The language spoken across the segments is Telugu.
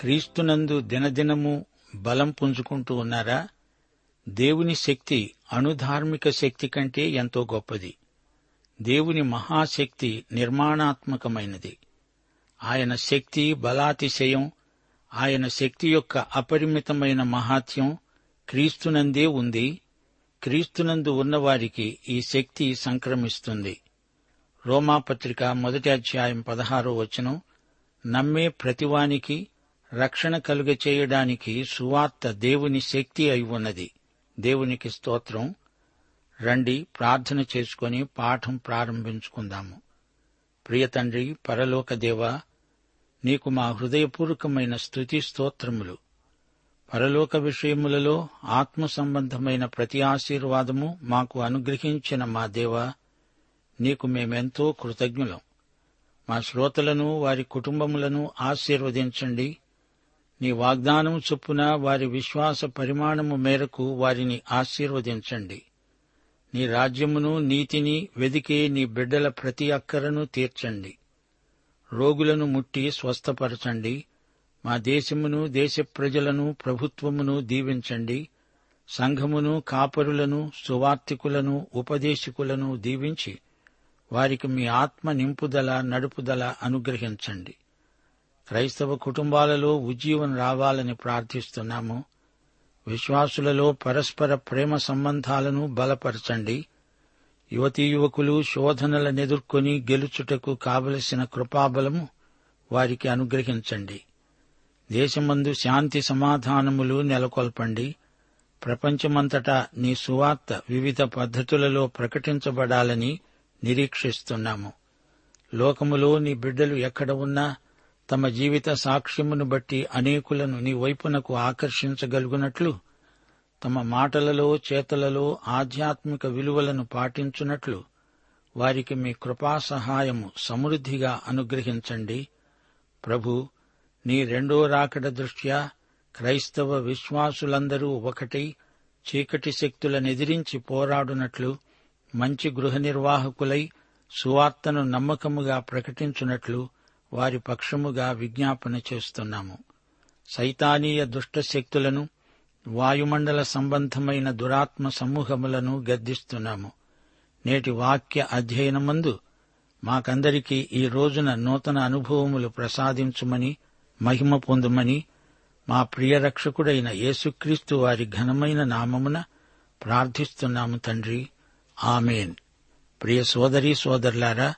క్రీస్తునందు దినదినము బలం పుంజుకుంటూ ఉన్నారా? దేవుని శక్తి అణుధార్మిక శక్తి కంటే ఎంతో గొప్పది. దేవుని మహాశక్తి నిర్మాణాత్మకమైనది. ఆయన శక్తి బలాతిశయం ఆయన శక్తి యొక్క అపరిమితమైన మహాత్యం క్రీస్తునందే ఉంది. క్రీస్తునందు ఉన్నవారికి ఈ శక్తి సంక్రమిస్తుంది. రోమాపత్రిక మొదటి అధ్యాయం పదహారో వచనం నమ్మే ప్రతివానికి రక్షణ కలుగ చేయడానికి సువార్త దేవుని శక్తి అయి ఉన్నది. దేవునికి స్తోత్రం. రండి ప్రార్థన చేసుకొని పాఠం ప్రారంభించుకుందాము. ప్రియ తండ్రి పరలోక దేవ నీకు మా హృదయపూర్వకమైన స్థుతి స్తోత్రములు. పరలోక విషయములలో ఆత్మ సంబంధమైన ప్రతి ఆశీర్వాదము మాకు అనుగ్రహించిన మా దేవా నీకు మేమెంతో కృతజ్ఞులం. మా శ్రోతలను వారి కుటుంబములను ఆశీర్వదించండి. నీ వాగ్దానం చొప్పున వారి విశ్వాస పరిమాణము మేరకు వారిని ఆశీర్వదించండి. నీ రాజ్యమును నీతిని వెదికే నీ బిడ్డల ప్రతి అక్కరను తీర్చండి. రోగులను ముట్టి స్వస్థపరచండి. మా దేశమును దేశ ప్రజలను ప్రభుత్వమును దీవించండి. సంఘమును కాపరులను సువార్తికులను ఉపదేశకులను దీవించి వారికి మీ ఆత్మ నింపుదల నడుపుదల అనుగ్రహించండి. క్రైస్తవ కుటుంబాలలో ఉజ్జీవం రావాలని ప్రార్థిస్తున్నాము. విశ్వాసులలో పరస్పర ప్రేమ సంబంధాలను బలపరచండి. యువతీ యువకులు శోధనలనెదుర్కొని గెలుచుటకు కావలసిన కృపాబలము వారికి అనుగ్రహించండి. దేశమందు శాంతి సమాధానములు నెలకొల్పండి. ప్రపంచమంతటా నీ సువార్త వివిధ పద్ధతులలో ప్రకటించబడాలని నిరీక్షిస్తున్నాము. లోకములో నీ బిడ్డలు ఎక్కడ ఉన్నా తమ జీవిత సాక్ష్యమును బట్టి అనేకులను నీ వైపునకు ఆకర్షించగలుగునట్లు తమ మాటలలో చేతలలో ఆధ్యాత్మిక విలువలను పాటించున్నట్లు వారికి మీ కృపా సహాయము సమృద్ధిగా అనుగ్రహించండి. ప్రభు నీ రెండో రాకడ దృష్ట్యా క్రైస్తవ విశ్వాసులందరూ ఒకటై చీకటి శక్తులనెదిరించి పోరాడునట్లు మంచి గృహ నిర్వాహకులై సువార్తను నమ్మకముగా ప్రకటించునట్లు వారి పక్షముగా విజ్ఞాపన చేస్తున్నాము. సైతానీయ దుష్ట శక్తులను వాయుమండల సంబంధమైన దురాత్మ సమూహములను గద్దిస్తున్నాము. నేటి వాక్య అధ్యయనమందు మాకందరికీ ఈ రోజున నూతన అనుభవములు ప్రసాదించుమని మహిమ పొందుమని మా ప్రియరక్షకుడైన యేసుక్రీస్తు వారి ఘనమైన నామమున ప్రార్థిస్తున్నాము తండ్రి. ఆమెన్. ప్రియ సోదరీ సోదరులారా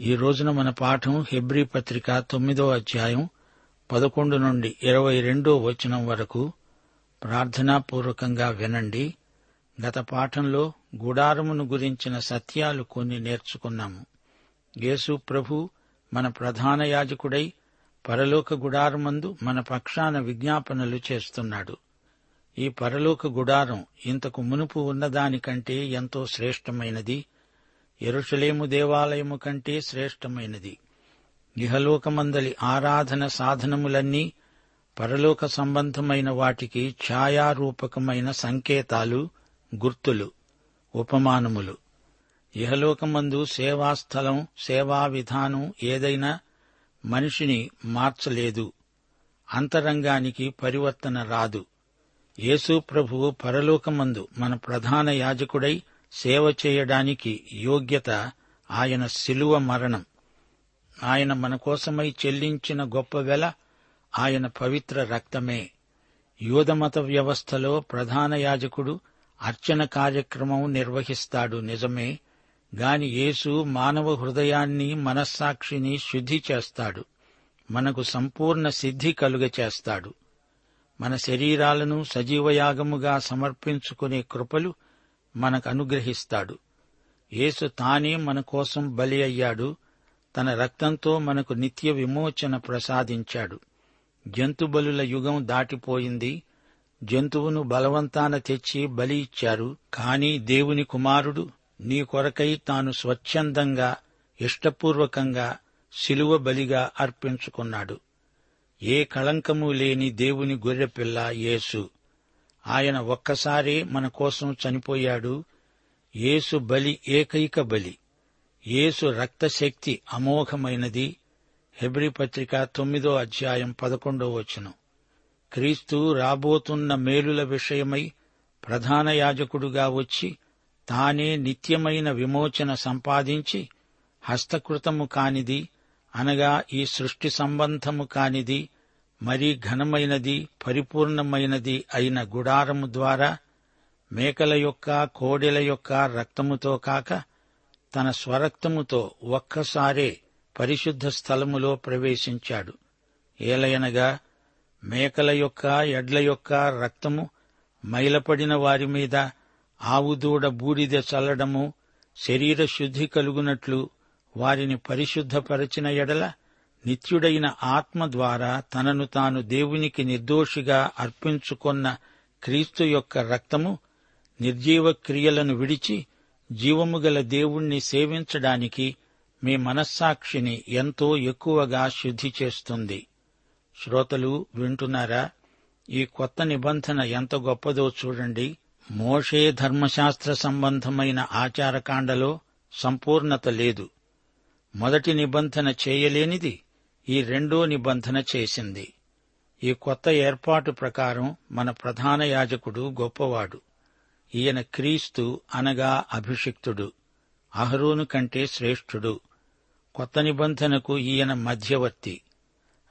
ఈ రోజున మన పాఠం హెబ్రీ పత్రిక తొమ్మిదో అధ్యాయం పదకొండు నుండి ఇరవై రెండో వచనం వరకు ప్రార్థనాపూర్వకంగా వినండి. గత పాఠంలో గుడారమును గురించిన సత్యాలు కొన్ని నేర్చుకున్నాము. యేసు ప్రభు మన ప్రధాన యాజకుడై పరలోక గుడారమందు మన పక్షాన విజ్ఞాపనలు చేస్తున్నాడు. ఈ పరలోక గుడారం ఇంతకు మునుపు ఉన్నదానికంటే ఎంతో శ్రేష్టమైనది. ఎరుషలేము దేవాలయము కంటే శ్రేష్టమైనది. ఇహలోకమందలి ఆరాధన సాధనములన్నీ పరలోక సంబంధమైన వాటికి ఛాయారూపకమైన సంకేతాలు గుర్తులు ఉపమానములు. ఇహలోకమందు సేవాస్థలం సేవా విధానం ఏదైనా మనిషిని మార్చలేదు. అంతరంగానికి పరివర్తన రాదు. యేసు ప్రభువు పరలోకమందు మన ప్రధాన యాజకుడై సేవ చేయడానికి యోగ్యత ఆయన శిలువ మరణం. ఆయన మన కోసమై చెల్లించిన గొప్ప వెల ఆయన పవిత్ర రక్తమే. యూదమత వ్యవస్థలో ప్రధాన యాజకుడు అర్చన కార్యక్రమం నిర్వహిస్తాడు నిజమే గాని యేసు మానవ హృదయాన్ని మనస్సాక్షిని శుద్ధి చేస్తాడు. మనకు సంపూర్ణ సిద్ధి కలుగచేస్తాడు మన శరీరాలను సజీవయాగముగా సమర్పించుకునే కృపలు మనకు అనుగ్రహిస్తాడు యేసు తానే మన కోసం బలి అయ్యాడు. తన రక్తంతో మనకు నిత్య విమోచన ప్రసాదించాడు. జంతుబలుల యుగం దాటిపోయింది. జంతువును బలవంతాన తెచ్చి బలి ఇచ్చారు. కాని దేవుని కుమారుడు నీ కొరకై తాను స్వచ్ఛందంగా ఇష్టపూర్వకంగా శిలువ బలిగా అర్పించుకున్నాడు. ఏ కళంకము లేని దేవుని గొర్రెపిల్ల యేసు. ఆయన ఒక్కసారే మన కోసం చనిపోయాడు. యేసు బలి ఏకైక బలి. యేసు రక్తశక్తి అమోఘమైనది. హెబ్రి పత్రిక తొమ్మిదో అధ్యాయం పదకొండో వచనం. క్రీస్తు రాబోతున్న మేలుల విషయమై ప్రధాన యాజకుడుగా వచ్చి తానే నిత్యమైన విమోచన సంపాదించి హస్తకృతము కానిది అనగా ఈ సృష్టి సంబంధము కానిది మరీ ఘనమైనది పరిపూర్ణమైనది అయిన గుడారము ద్వారా మేకల యొక్క కోడెల యొక్క రక్తముతో కాక తన స్వరక్తముతో ఒక్కసారే పరిశుద్ధ స్థలములో ప్రవేశించాడు. ఏలయనగా మేకల యొక్క ఎడ్ల యొక్క రక్తము మైలపడిన వారి మీద ఆవుదూడ బూడిద చల్లడము శరీర శుద్ధి కలుగునట్లు వారిని పరిశుద్ధపరచిన ఎడల నిత్యుడైన ఆత్మ ద్వారా తనను తాను దేవునికి నిర్దోషిగా అర్పించుకొన్న క్రీస్తు యొక్క రక్తము నిర్జీవ క్రియలను విడిచి జీవము గల దేవుణ్ణి సేవించడానికి మీ మనస్సాక్షిని ఎంతో ఎక్కువగా శుద్ధి చేస్తుంది. శ్రోతలు వింటున్నారా? ఈ కొత్త నిబంధన ఎంత గొప్పదో చూడండి. మోషే ధర్మశాస్త్ర సంబంధమైన ఆచారకాండలో సంపూర్ణత లేదు. మొదటి నిబంధన చేయలేనిది ఈ రెండో నిబంధన చేసింది. ఈ కొత్త ఏర్పాటు ప్రకారం మన ప్రధాన యాజకుడు గొప్పవాడు. ఈయన క్రీస్తు అనగా అభిషిక్తుడు. అహరోను కంటే శ్రేష్ఠుడు. కొత్త నిబంధనకు ఈయన మధ్యవర్తి.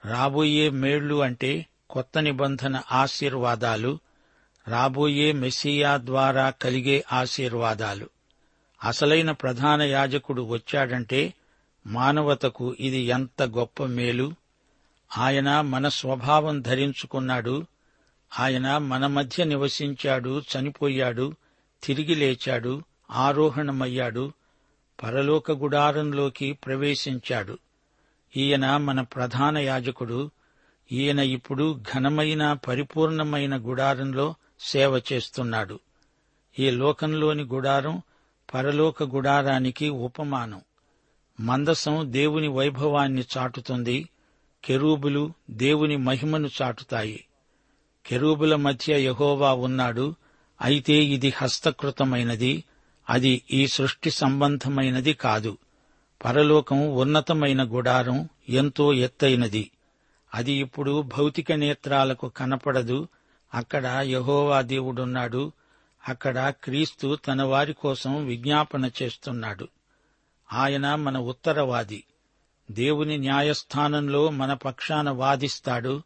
రాబోయే మేళ్ళు అంటే కొత్త నిబంధన ఆశీర్వాదాలు రాబోయే మెస్సియా ద్వారా కలిగే ఆశీర్వాదాలు. అసలైన ప్రధాన యాజకుడు వచ్చాడంటే మానవతకు ఇది ఎంత గొప్ప మేలు? ఆయన మన స్వభావం ధరించుకున్నాడు. ఆయన మన మధ్య నివసించాడు చనిపోయాడు తిరిగి లేచాడు ఆరోహణమయ్యాడు పరలోక గుడారంలోకి ప్రవేశించాడు. ఈయన మన ప్రధాన యాజకుడు. ఈయన ఇప్పుడు ఘనమైన పరిపూర్ణమైన గుడారంలో సేవ చేస్తున్నాడు. ఈ లోకంలోని గుడారం పరలోక గుడారానికి ఉపమానం. మందసం దేవుని వైభవాన్ని చాటుతుంది కెరూబులు దేవుని మహిమను చాటుతాయి. కెరూబుల మధ్య యహోవా ఉన్నాడు అయితే ఇది హస్తకృతమైనది అది ఈ సృష్టి సంబంధమైనది కాదు. పరలోకం ఉన్నతమైన గుడారం ఎంతో ఎత్తైనది. అది ఇప్పుడు భౌతిక నేత్రాలకు కనపడదు అక్కడ యహోవా దేవుడున్నాడు అక్కడ క్రీస్తు తన వారి కోసం విజ్ఞాపన చేస్తున్నాడు. ఆయన మన ఉత్తరవాది. దేవుని న్యాయస్థానంలో మన పక్షాన వాదిస్తాడు.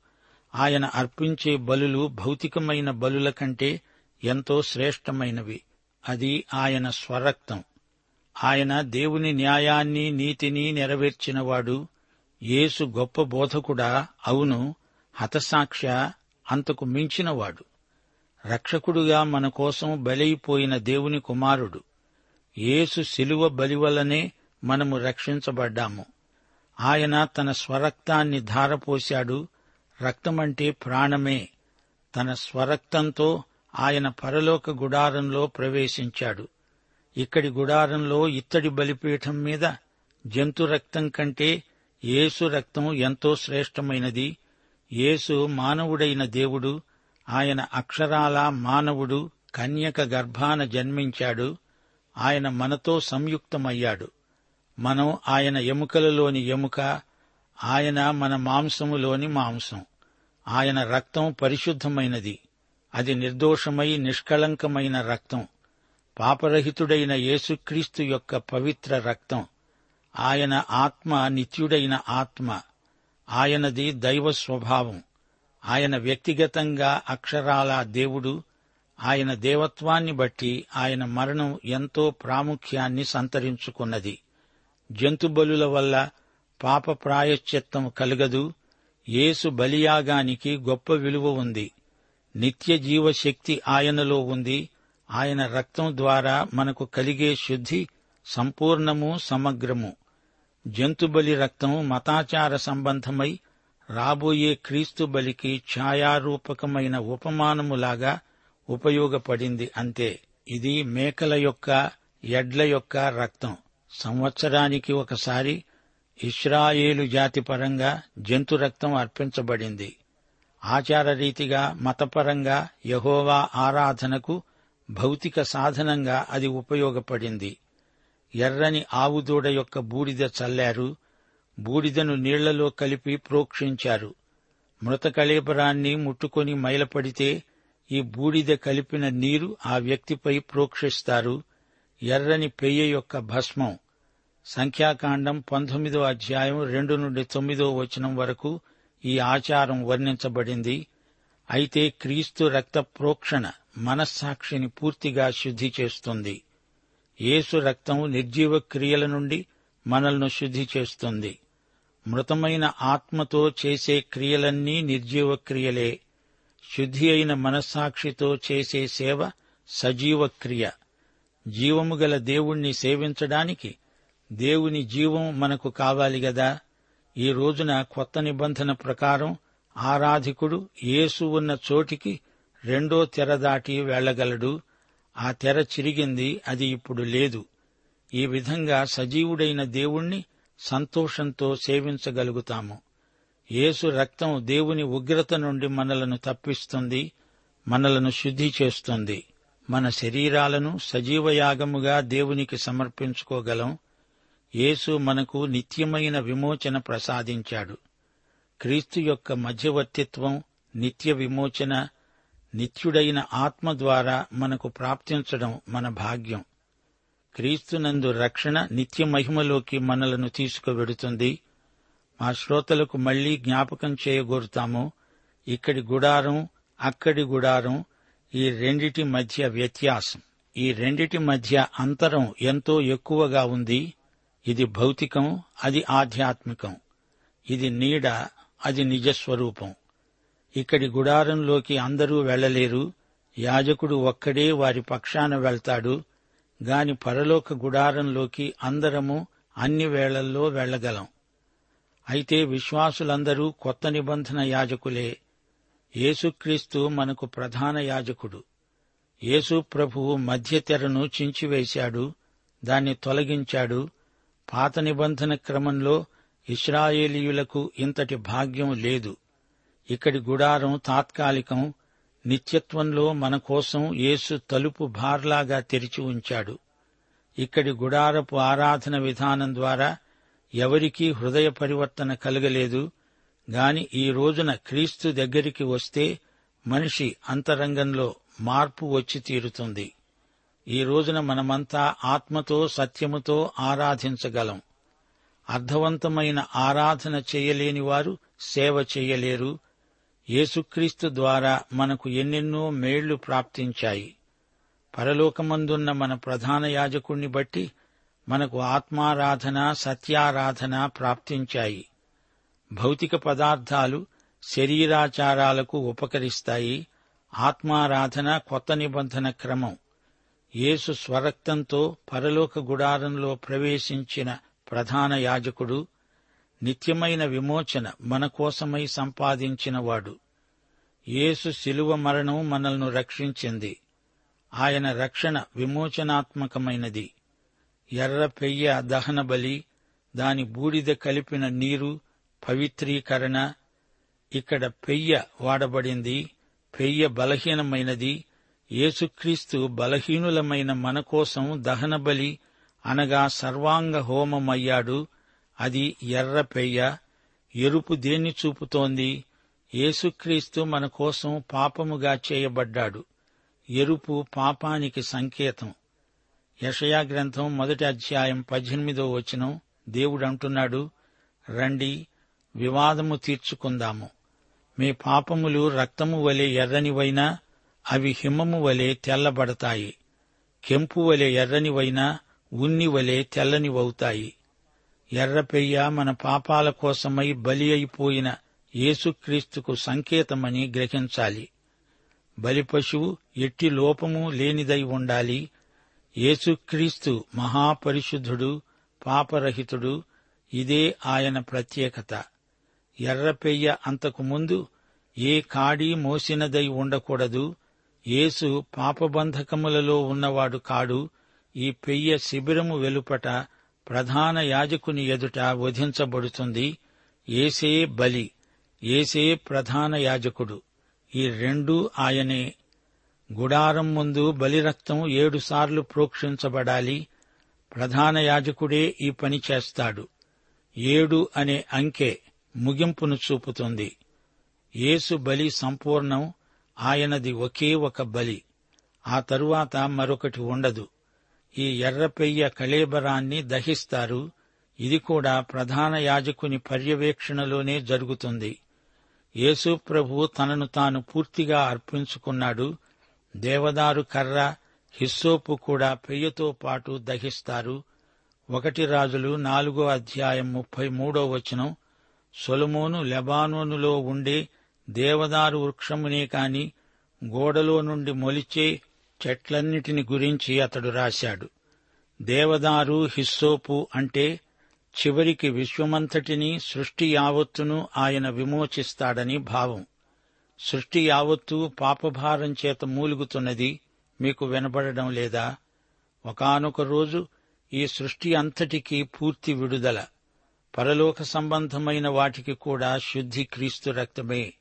ఆయన అర్పించే బలులు భౌతికమైన బలుల కంటే ఎంతో శ్రేష్టమైనవి. అది ఆయన స్వరక్తం. ఆయన దేవుని న్యాయాన్ని నీతిని నెరవేర్చినవాడు. యేసు గొప్ప బోధకుడా అవును హతసాక్ష్య అంతకు మించినవాడు. రక్షకుడుగా మన కోసం బలైపోయిన దేవుని కుమారుడు. యేసు శిలువ బలివలనే మనము రక్షించబడ్డాము. ఆయన తన స్వరక్తాన్ని ధారపోశాడు. రక్తమంటే ప్రాణమే. తన స్వరక్తంతో ఆయన పరలోక గుడారంలో ప్రవేశించాడు. ఇక్కడి గుడారంలో ఇత్తడి బలిపీఠం మీద జంతు రక్తం కంటే యేసు రక్తం ఎంతో శ్రేష్టమైనది. యేసు మానవుడైన దేవుడు ఆయన అక్షరాల మానవుడు కన్యక గర్భాన జన్మించాడు. ఆయన మనతో సంయుక్తమయ్యాడు. మనం ఆయన ఎముకలలోని ఎముక ఆయన మన మాంసములోని మాంసం. ఆయన రక్తం పరిశుద్ధమైనది. అది నిర్దోషమై నిష్కళంకమైన రక్తం. పాపరహితుడైన యేసుక్రీస్తు యొక్క పవిత్ర రక్తం. ఆయన ఆత్మ నిత్యుడైన ఆత్మ. ఆయనది దైవ స్వభావం. ఆయన వ్యక్తిగతంగా అక్షరాల దేవుడు. ఆయన దేవత్వాన్ని బట్టి ఆయన మరణం ఎంతో ప్రాముఖ్యాన్ని సంతరించుకున్నది. జంతుబలుల వల్ల పాప ప్రాయశ్చిత్తం కలగదు. యేసు బలియాగానికి గొప్ప విలువ ఉంది. నిత్య జీవశక్తి ఆయనలో ఉంది. ఆయన రక్తం ద్వారా మనకు కలిగే శుద్ధి సంపూర్ణము సమగ్రము. జంతుబలి రక్తం మతాచార సంబంధమై రాబోయే క్రీస్తు బలికి ఛాయారూపకమైన ఉపమానములాగా ఉపయోగపడింది అంతే. ఇది మేకల యొక్క ఎడ్ల యొక్క రక్తం. సంవత్సరానికి ఒకసారి ఇస్రాయేలు జాతి పరంగా జంతు రక్తం అర్పించబడింది. ఆచారరీతిగా మతపరంగా యహోవా ఆరాధనకు భౌతిక సాధనంగా అది ఉపయోగపడింది. ఎర్రని ఆవుదూడ యొక్క బూడిద చల్లారు బూడిదను నీళ్ళలో కలిపి ప్రోక్షించారు. మృత కళేబరాన్ని ముట్టుకొని మైలపడితే ఈ బూడిద కలిపిన నీరు ఆ వ్యక్తిపై ప్రోక్షిస్తారు. ఎర్రని పెయ్య యొక్క భస్మం. సంఖ్యాకాండం పంతొమ్మిదో అధ్యాయం రెండు నుండి తొమ్మిదో వచనం వరకు ఈ ఆచారం వర్ణించబడింది. అయితే క్రీస్తు రక్త ప్రోక్షణ మనస్సాక్షిని పూర్తిగా శుద్ధి చేస్తుంది. యేసు రక్తం నిర్జీవ క్రియల నుండి మనల్ని శుద్ధి చేస్తుంది. మృతమైన ఆత్మతో చేసే క్రియలన్నీ నిర్జీవ క్రియలే. శుద్ధి అయిన మనస్సాక్షితో చేసే సేవ సజీవ క్రియ. జీవము గల దేవుణ్ణి సేవించడానికి దేవుని జీవం మనకు కావాలి గదా. ఈ రోజున కొత్త నిబంధన ప్రకారం ఆరాధికుడు యేసు ఉన్న చోటికి రెండో తెర దాటి వెళ్ళగలడు ఆ తెర చిరిగింది అది ఇప్పుడు లేదు. ఈ విధంగా సజీవుడైన దేవుణ్ణి సంతోషంతో సేవించగలుగుతాము. యేసు రక్తం దేవుని ఉగ్రత నుండి మనలను తప్పిస్తుంది మనలను శుద్ధి చేస్తుంది. మన శరీరాలను సజీవయాగముగా దేవునికి సమర్పించుకోగలం. యేసు మనకు నిత్యమైన విమోచన ప్రసాదించాడు. క్రీస్తు యొక్క మధ్యవర్తిత్వం నిత్య విమోచన నిత్యుడైన ఆత్మ ద్వారా మనకు ప్రాప్తించడం మన భాగ్యం. క్రీస్తునందు రక్షణ నిత్య మహిమలోకి మనలను తీసుకువెడుతుంది. మా శ్రోతలకు మళ్ళీ జ్ఞాపకం చేయగోరుతాము. ఇక్కడి గుడారం అక్కడి గుడారం ఈ రెండిటి మధ్య వ్యత్యాసం. ఈ రెండిటి మధ్య అంతరం ఎంతో ఎక్కువగా ఉంది. ఇది భౌతికం అది ఆధ్యాత్మికం. ఇది నీడ అది నిజస్వరూపం. ఇక్కడి గుడారంలోకి అందరూ వెళ్ళలేరు యాజకుడు ఒక్కడే వారి పక్షాన వెళ్తాడు. గాని పరలోక గుడారంలోకి అందరము అన్ని వేళల్లో వెళ్ళగలం అయితే విశ్వాసులందరూ కొత్త నిబంధన యాజకులే. యేసుక్రీస్తు మనకు ప్రధాన యాజకుడు. యేసు ప్రభువు మధ్యతెరను చించివేశాడు దాన్ని తొలగించాడు. పాత నిబంధన క్రమంలో ఇస్రాయేలీయులకు ఇంతటి భాగ్యం లేదు. ఇక్కడి గుడారం తాత్కాలికం నిత్యత్వంలో మన కోసం యేసు తలుపు భార్లాగా తెరిచి ఉంచాడు. ఇక్కడి గుడారపు ఆరాధన విధానం ద్వారా ఎవరికీ హృదయ పరివర్తన కలగలేదు గాని ఈ రోజున క్రీస్తు దగ్గరికి వస్తే మనిషి అంతరంగంలో మార్పు వచ్చి తీరుతుంది. ఈ రోజున మనమంతా ఆత్మతో సత్యముతో ఆరాధించగలం. అర్థవంతమైన ఆరాధన చేయలేని వారు సేవ చేయలేరు. యేసుక్రీస్తు ద్వారా మనకు ఎన్నెన్నో మేళ్ళు ప్రాప్తించాయి. పరలోకమందున్న మన ప్రధాన యాజకుణ్ణి బట్టి మనకు ఆత్మారాధన సత్యారాధన ప్రాప్తించాయి. భౌతిక పదార్థాలు శరీరాచారాలకు ఉపకరిస్తాయి. ఆత్మారాధన కొత్త నిబంధన క్రమం. యేసు స్వరక్తంతో పరలోక గుడారంలో ప్రవేశించిన ప్రధాన యాజకుడు నిత్యమైన విమోచన మన కోసమై సంపాదించినవాడు. యేసు శిలువ మరణం మనల్ని రక్షించింది. ఆయన రక్షణ విమోచనాత్మకమైనది. ఎర్ర పెయ్య దహన బలి దాని బూడిద కలిపిన నీరు పవిత్రీకరణ ఇక్కడ పెయ్య వాడబడింది పెయ్య బలహీనమైనది యేసుక్రీస్తు బలహీనులమైన మన కోసం అనగా సర్వాంగ హోమమయ్యాడు. అది ఎర్ర పెయ్య. ఎరుపు దేన్ని చూపుతోంది? యేసుక్రీస్తు మన కోసం పాపముగా చేయబడ్డాడు. ఎరుపు పాపానికి సంకేతం. యషయా గ్రంథం మొదటి అధ్యాయం పద్దెనిమిదో వచనం దేవుడంటున్నాడు రండి వివాదము తీర్చుకుందాము. మీ పాపములు రక్తము వలె ఎర్రనివైనా అవి హిమము వలె తెల్లబడతాయి. కెంపు వలె ఎర్రనివైనా ఉన్ని వలె తెల్లనివవుతాయి. ఎర్రపెయ్య మన పాపాల కోసమై బలి అయిపోయిన యేసుక్రీస్తుకు సంకేతమని గ్రహించాలి. బలిపశువు ఎట్టి లోపము లేనిదై ఉండాలి. యేసుక్రీస్తు మహాపరిశుద్ధుడు పాపరహితుడు ఇదే ఆయన ప్రత్యేకత. ఎర్రపెయ్య అంతకు ముందు ఏ కాడి మోసినదై ఉండకూడదు. యేసు పాపబంధకములలో ఉన్నవాడు కాడు. ఈ పెయ్య శిబిరము వెలుపట ప్రధాన యాజకుని ఎదుట వధించబడుతుంది. ఏసే బలి ఏసే ప్రధాన యాజకుడు. ఈ రెండూ ఆయనే. గుడారం ముందు బలిరక్తం ఏడుసార్లు ప్రోక్షించబడాలి. ప్రధాన యాజకుడే ఈ పని చేస్తాడు. ఏడు అనే అంకె ముగింపును చూపుతుంది. యేసు బలి సంపూర్ణం ఆయనది ఒకే ఒక బలి. ఆ తరువాత మరొకటి ఉండదు. ఈ ఎర్రపెయ్య కళేబరాన్ని దహిస్తారు. ఇది కూడా ప్రధాన యాజకుని పర్యవేక్షణలోనే జరుగుతుంది. యేసు ప్రభు తనను తాను పూర్తిగా అర్పించుకున్నాడు. దేవదారు కర్ర హిస్సోపు కూడా పెయ్యతో పాటు దహిస్తారు. ఒకటి రాజులు నాలుగో అధ్యాయం ముప్పై మూడో వచనం సొలమోను లెబానోనులో ఉండే దేవదారు వృక్షమునే కాని గోడలో నుండి మొలిచే చెట్లన్నిటిని గురించి అతడు రాశాడు. దేవదారు హిస్సోపు అంటే చివరికి విశ్వమంతటినీ సృష్టి యావత్తును ఆయన విమోచిస్తాడని భావం. సృష్టి యావత్తు పాపభారం చేత మూలుగుతున్నది మీకు వినబడడం లేదా? ఒకానొక రోజు ఈ సృష్టి అంతటికీ పూర్తి విడుదల. పరలోక సంబంధమైన వాటికి కూడా శుద్ధి క్రీస్తు రక్తమే.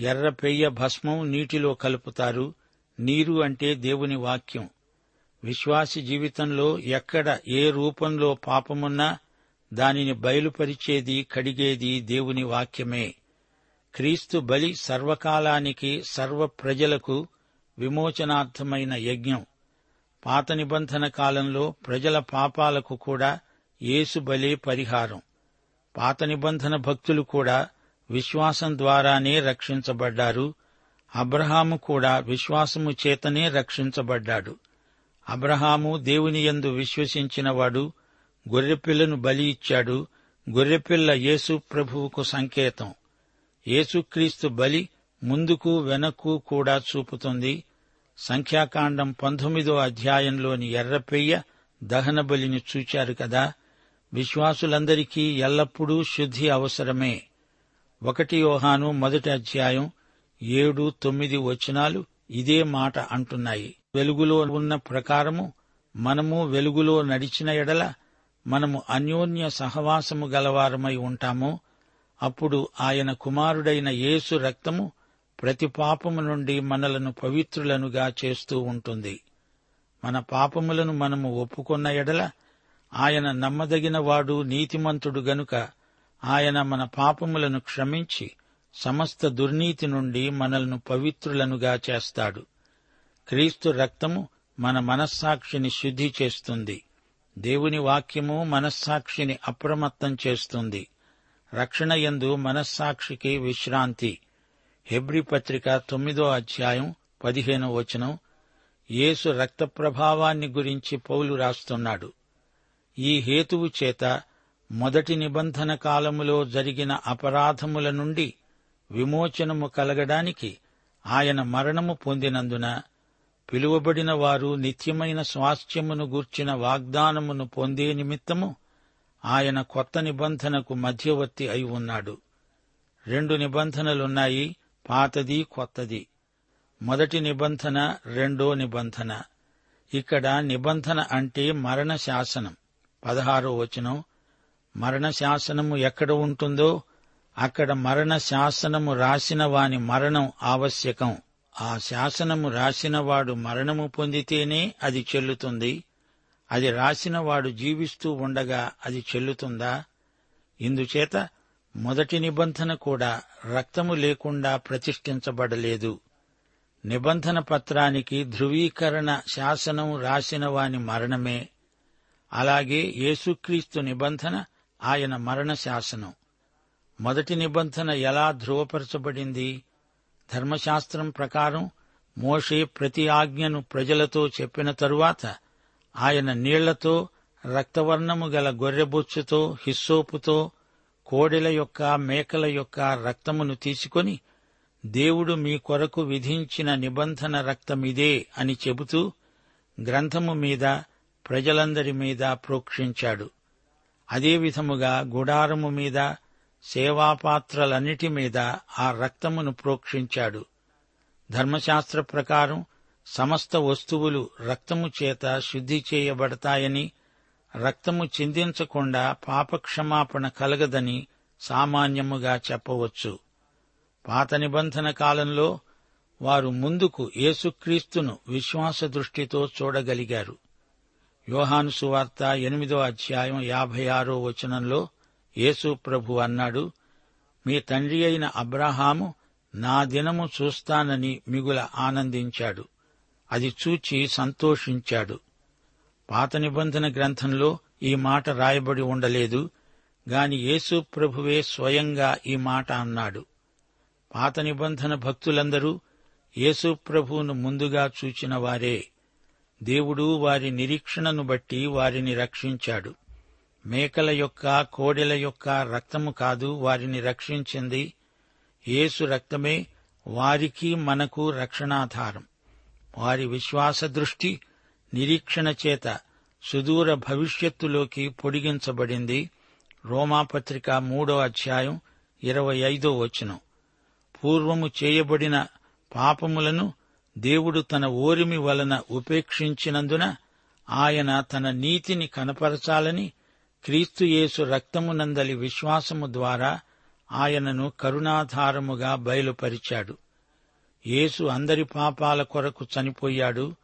ఎర్ర పెయ్య భస్మం నీటిలో కలుపుతారు. నీరు అంటే దేవుని వాక్యం. విశ్వాసి జీవితంలో ఎక్కడ ఏ రూపంలో పాపమున్నా దానిని బయలుపరిచేది కడిగేది దేవుని వాక్యమే. క్రీస్తు బలి సర్వకాలానికి సర్వ ప్రజలకు విమోచనార్థమైన యజ్ఞం. పాత నిబంధన కాలంలో ప్రజల పాపాలకు కూడా యేసు బలే పరిహారం. పాత నిబంధన భక్తులు కూడా విశ్వాసం ద్వారానే రక్షించబడ్డారు. అబ్రహాము కూడా విశ్వాసము చేతనే రక్షించబడ్డాడు. అబ్రహాము దేవుని యందు విశ్వసించినవాడు గొర్రెపిల్లను బలి ఇచ్చాడు. గొర్రెపిల్ల యేసు ప్రభువుకు సంకేతం. యేసుక్రీస్తు బలి ముందుకు వెనక్కు కూడా చూపుతుంది. సంఖ్యాకాండం పంతొమ్మిదో అధ్యాయంలోని ఎర్రపెయ్య దహన బలిని చూచారు కదా. విశ్వాసులందరికీ ఎల్లప్పుడూ శుద్ధి అవసరమే. ఒకటి యోహాను మొదటి అధ్యాయం ఏడు తొమ్మిది వచనాలు ఇదే మాట అంటున్నాయి. వెలుగులో ఉన్న ప్రకారము మనము వెలుగులో నడిచిన ఎడల మనము అన్యోన్య సహవాసము గలవారమై ఉంటాము. అప్పుడు ఆయన కుమారుడైన యేసు రక్తము ప్రతి పాపము నుండి మనలను పవిత్రులనుగా చేస్తూ ఉంటుంది. మన పాపములను మనము ఒప్పుకున్న ఎడల ఆయన నమ్మదగినవాడు నీతిమంతుడు గనుక ఆయన మన పాపములను క్షమించి సమస్త దుర్నీతి నుండి మనల్ను పవిత్రులనుగా చేస్తాడు. క్రీస్తు రక్తము మన మనస్సాక్షిని శుద్ధి చేస్తుంది. దేవుని వాక్యము మనస్సాక్షిని అప్రమత్తం చేస్తుంది. రక్షణ యందు మనస్సాక్షికి విశ్రాంతి. హెబ్రి పత్రిక తొమ్మిదో అధ్యాయం పదిహేనో వచనం. యేసు రక్త ప్రభావాన్ని గురించి పౌలు రాస్తున్నాడు. ఈ హేతువు చేత మొదటి నిబంధన కాలములో జరిగిన అపరాధముల నుండి విమోచనము కలగడానికి ఆయన మరణము పొందినందున పిలువబడిన వారు నిత్యమైన స్వాస్థ్యమును గూర్చిన వాగ్దానమును పొందే నిమిత్తము ఆయన కొత్త నిబంధనకు మధ్యవర్తి అయి ఉన్నాడు. రెండు నిబంధనలున్నాయి పాతది కొత్తది. మొదటి నిబంధన రెండో నిబంధన. ఇక్కడ నిబంధన అంటే మరణ శాసనం. పదహారో వచనం మరణ శాసనము ఎక్కడ ఉంటుందో అక్కడ మరణ శాసనము రాసిన వాని మరణం ఆవశ్యకం. ఆ శాసనము రాసినవాడు మరణము పొందితేనే అది చెల్లుతుంది. అది రాసినవాడు జీవిస్తూ ఉండగా అది చెల్లుతుందా? ఇందుచేత మొదటి నిబంధన కూడా రక్తము లేకుండా ప్రతిష్ఠించబడలేదు. నిబంధన పత్రానికి ధృవీకరణ శాసనం రాసిన వాని మరణమే అలాగే యేసుక్రీస్తు నిబంధన ఆయన మరణ శాసనం మొదటి నిబంధన ఎలా ధృవపరచబడింది? ధర్మశాస్త్రం ప్రకారం మోషే ప్రతి ఆజ్ఞను ప్రజలతో చెప్పిన తరువాత ఆయన నీళ్ళతో రక్తవర్ణము గల గొర్రెబొచ్చుతో హిస్సోపుతో కోడెల యొక్క మేకల యొక్క రక్తమును తీసుకొని దేవుడు మీ కొరకు విధించిన నిబంధన రక్తమిదే అని చెబుతూ గ్రంథము మీద ప్రజలందరి మీద ప్రోక్షించాడు. అదేవిధముగా గుడారము మీద సేవాపాత్రలన్నిటి మీద ఆ రక్తమును ప్రోక్షించాడు. ధర్మశాస్త్ర ప్రకారం సమస్త వస్తువులు రక్తము చేత శుద్ధి చేయబడతాయని రక్తము చిందించకుండా పాపక్షమాపణ కలగదని సామాన్యముగా చెప్పవచ్చు. పాత నిబంధన కాలంలో వారు ముందుకు యేసుక్రీస్తును విశ్వాస దృష్టితో చూడగలిగారు. యోహాను సువార్త ఎనిమిదో అధ్యాయం యాభై ఆరో వచనంలో యేసు ప్రభు అన్నాడు మీ తండ్రి అయిన అబ్రహాము నా దినము చూస్తానని మిగుల ఆనందించాడు. అది చూచి సంతోషించాడు. పాత నిబంధన గ్రంథంలో ఈ మాట రాయబడి ఉండలేదు గాని యేసు ప్రభువే స్వయంగా ఈ మాట అన్నాడు. పాత నిబంధన భక్తులందరూ యేసు ప్రభువును ముందుగా చూచిన వారే దేవుడు వారి నిరీక్షణను బట్టి వారిని రక్షించాడు. మేకల యొక్క కోడెల యొక్క రక్తము కాదు వారిని రక్షించింది యేసు రక్తమే వారికి మనకు రక్షణాధారం. వారి విశ్వాస దృష్టి నిరీక్షణ చేత సుదూర భవిష్యత్తులోకి పొడిగించబడింది. రోమాపత్రిక మూడో అధ్యాయం ఇరవై ఐదో వచనం. పూర్వము చేయబడిన పాపములను దేవుడు తన ఓరిమి వలన ఉపేక్షించినందున ఆయన తన నీతిని కనపరచాలని క్రీస్తుయేసు రక్తమునందలి విశ్వాసము ద్వారా ఆయనను కరుణాధారముగా బయలుపరిచాడు. యేసు అందరి పాపాల కొరకు చనిపోయాడు.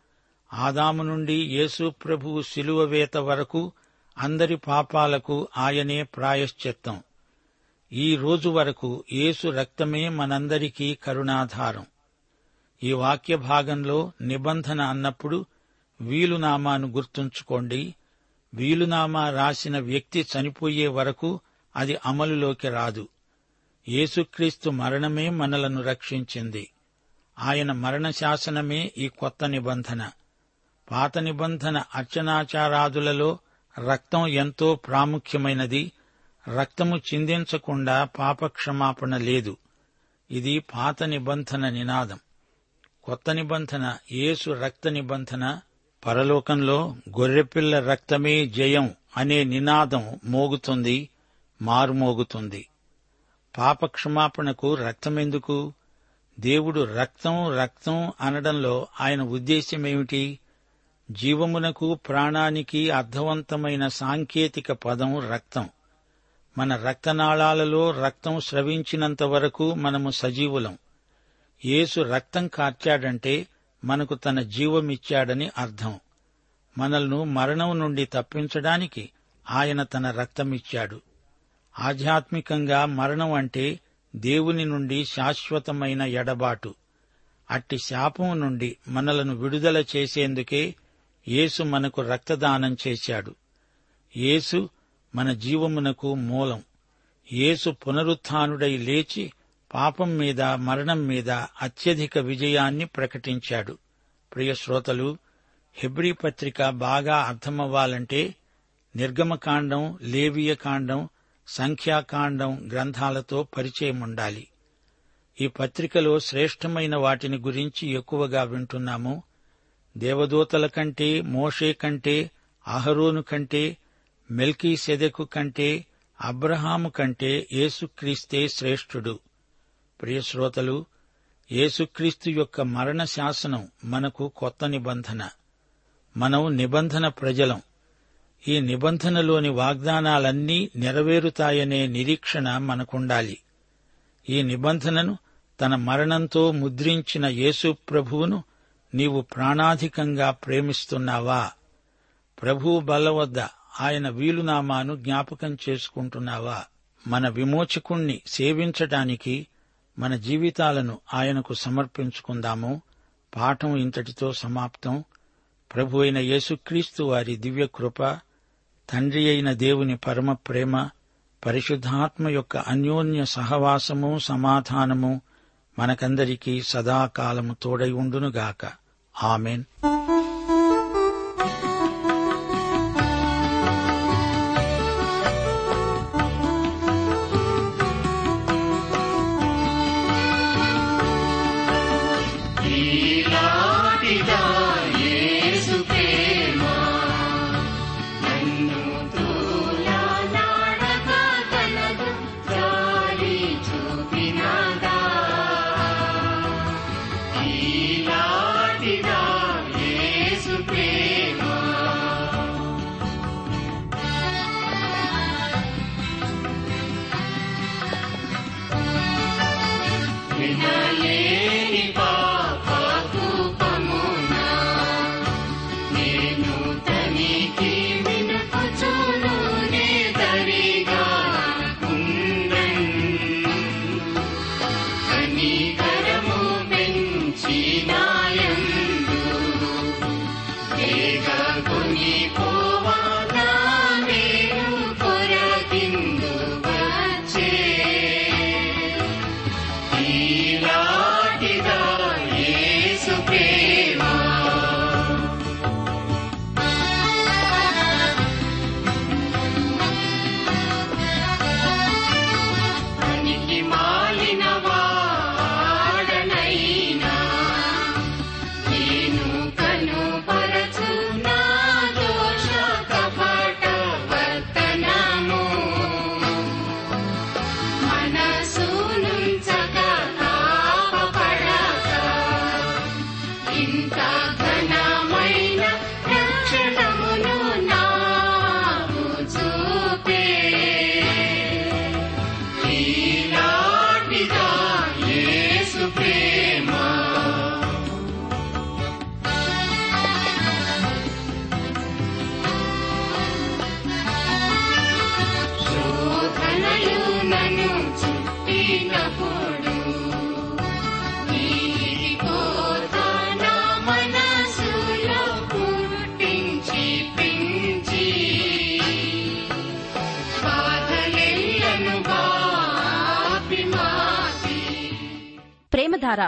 ఆదాము నుండి యేసు ప్రభువు శిలువవేత వరకు అందరి పాపాలకు ఆయనే ప్రాయశ్చిత్తం. ఈ రోజు వరకు యేసు రక్తమే మనందరికీ కరుణాధారం. ఈ వాక్య భాగంలో నిబంధన అన్నప్పుడు వీలునామాను గుర్తుంచుకోండి. వీలునామా రాసిన వ్యక్తి చనిపోయే వరకు అది అమలులోకి రాదు. యేసుక్రీస్తు మరణమే మనలను రక్షించింది. ఆయన మరణ శాసనమే ఈ కొత్త నిబంధన. పాత నిబంధన అర్చనాచారాదులలో రక్తం ఎంతో ప్రాముఖ్యమైనది. రక్తము చిందించకుండా పాపక్షమాపణ లేదు. ఇది పాత నిబంధన నినాదం. కొత్త నిబంధన యేసు రక్త నిబంధన పరలోకంలో గొర్రెపిల్ల రక్తమే జయం అనే నినాదం మోగుతుంది మారుమోగుతుంది. పాపక్షమాపణకు రక్తమెందుకు? దేవుడు రక్తం రక్తం అనడంలో ఆయన ఉద్దేశ్యమేమిటి? జీవమునకు ప్రాణానికి అర్థవంతమైన సాంకేతిక పదం రక్తం. మన రక్తనాళాలలో రక్తం స్రవించినంత వరకు మనము సజీవులం. యేసు రక్తం కార్చాడంటే మనకు తన జీవమిచ్చాడని అర్థం. మనల్ను మరణం నుండి తప్పించడానికి ఆయన తన రక్తమిచ్చాడు. ఆధ్యాత్మికంగా మరణం అంటే దేవుని నుండి శాశ్వతమైన ఎడబాటు. అట్టి శాపం నుండి మనలను విడుదల చేసేందుకే యేసు మనకు రక్తదానం చేశాడు. యేసు మన జీవమునకు మూలం. యేసు పునరుత్నుడై లేచి పాపం మీద మరణం మీద అత్యధిక విజయాన్ని ప్రకటించాడు. ప్రియ శ్రోతలు హెబ్రీ పత్రిక బాగా అర్థమవ్వాలంటే నిర్గమకాండం లేవియకాండం సంఖ్యాకాండం గ్రంథాలతో పరిచయం ఉండాలి ఈ పత్రికలో శ్రేష్టమైన వాటిని గురించి ఎక్కువగా వింటున్నాము. దేవదూతల కంటే మోషే కంటే అహరోను కంటే మెల్కీ సెదెకు కంటే అబ్రహాము కంటే యేసుక్రీస్తే శ్రేష్ఠుడు. ప్రియశ్రోతలు యేసుక్రీస్తు యొక్క మరణ శాసనం మనకు కొత్త నిబంధన. మనం నిబంధన ప్రజలం. ఈ నిబంధనలోని వాగ్దానాలన్నీ నెరవేరుతాయనే నిరీక్షణ మనకుండాలి. ఈ నిబంధనను తన మరణంతో ముద్రించిన యేసు ప్రభువును నీవు ప్రాణాధికంగా ప్రేమిస్తున్నావా? ప్రభువు బల్ల వద్ద ఆయన వీలునామాను జ్ఞాపకం చేసుకుంటున్నావా? మన విమోచకుణ్ణి సేవించటానికి మన జీవితాలను ఆయనకు సమర్పించుకుందాము. పాఠం ఇంతటితో సమాప్తం. ప్రభు అయిన యేసుక్రీస్తు వారి దివ్య కృప తండ్రి అయిన దేవుని పరమ ప్రేమ పరిశుద్ధాత్మ యొక్క అన్యోన్య సహవాసము సమాధానము మనకందరికీ సదాకాలము తోడై ఉండునుగాక. ఆమెన్.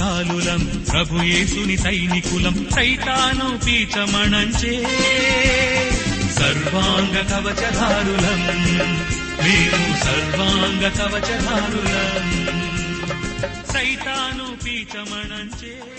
పరాక్రమశాలులం ప్రభుయేసుని సైనికులం సైతాను పీచమణంచే. సర్వాంగ కవచధారులం మేము సర్వాంగ కవచధారులం. సైతాను పీచమణంచే.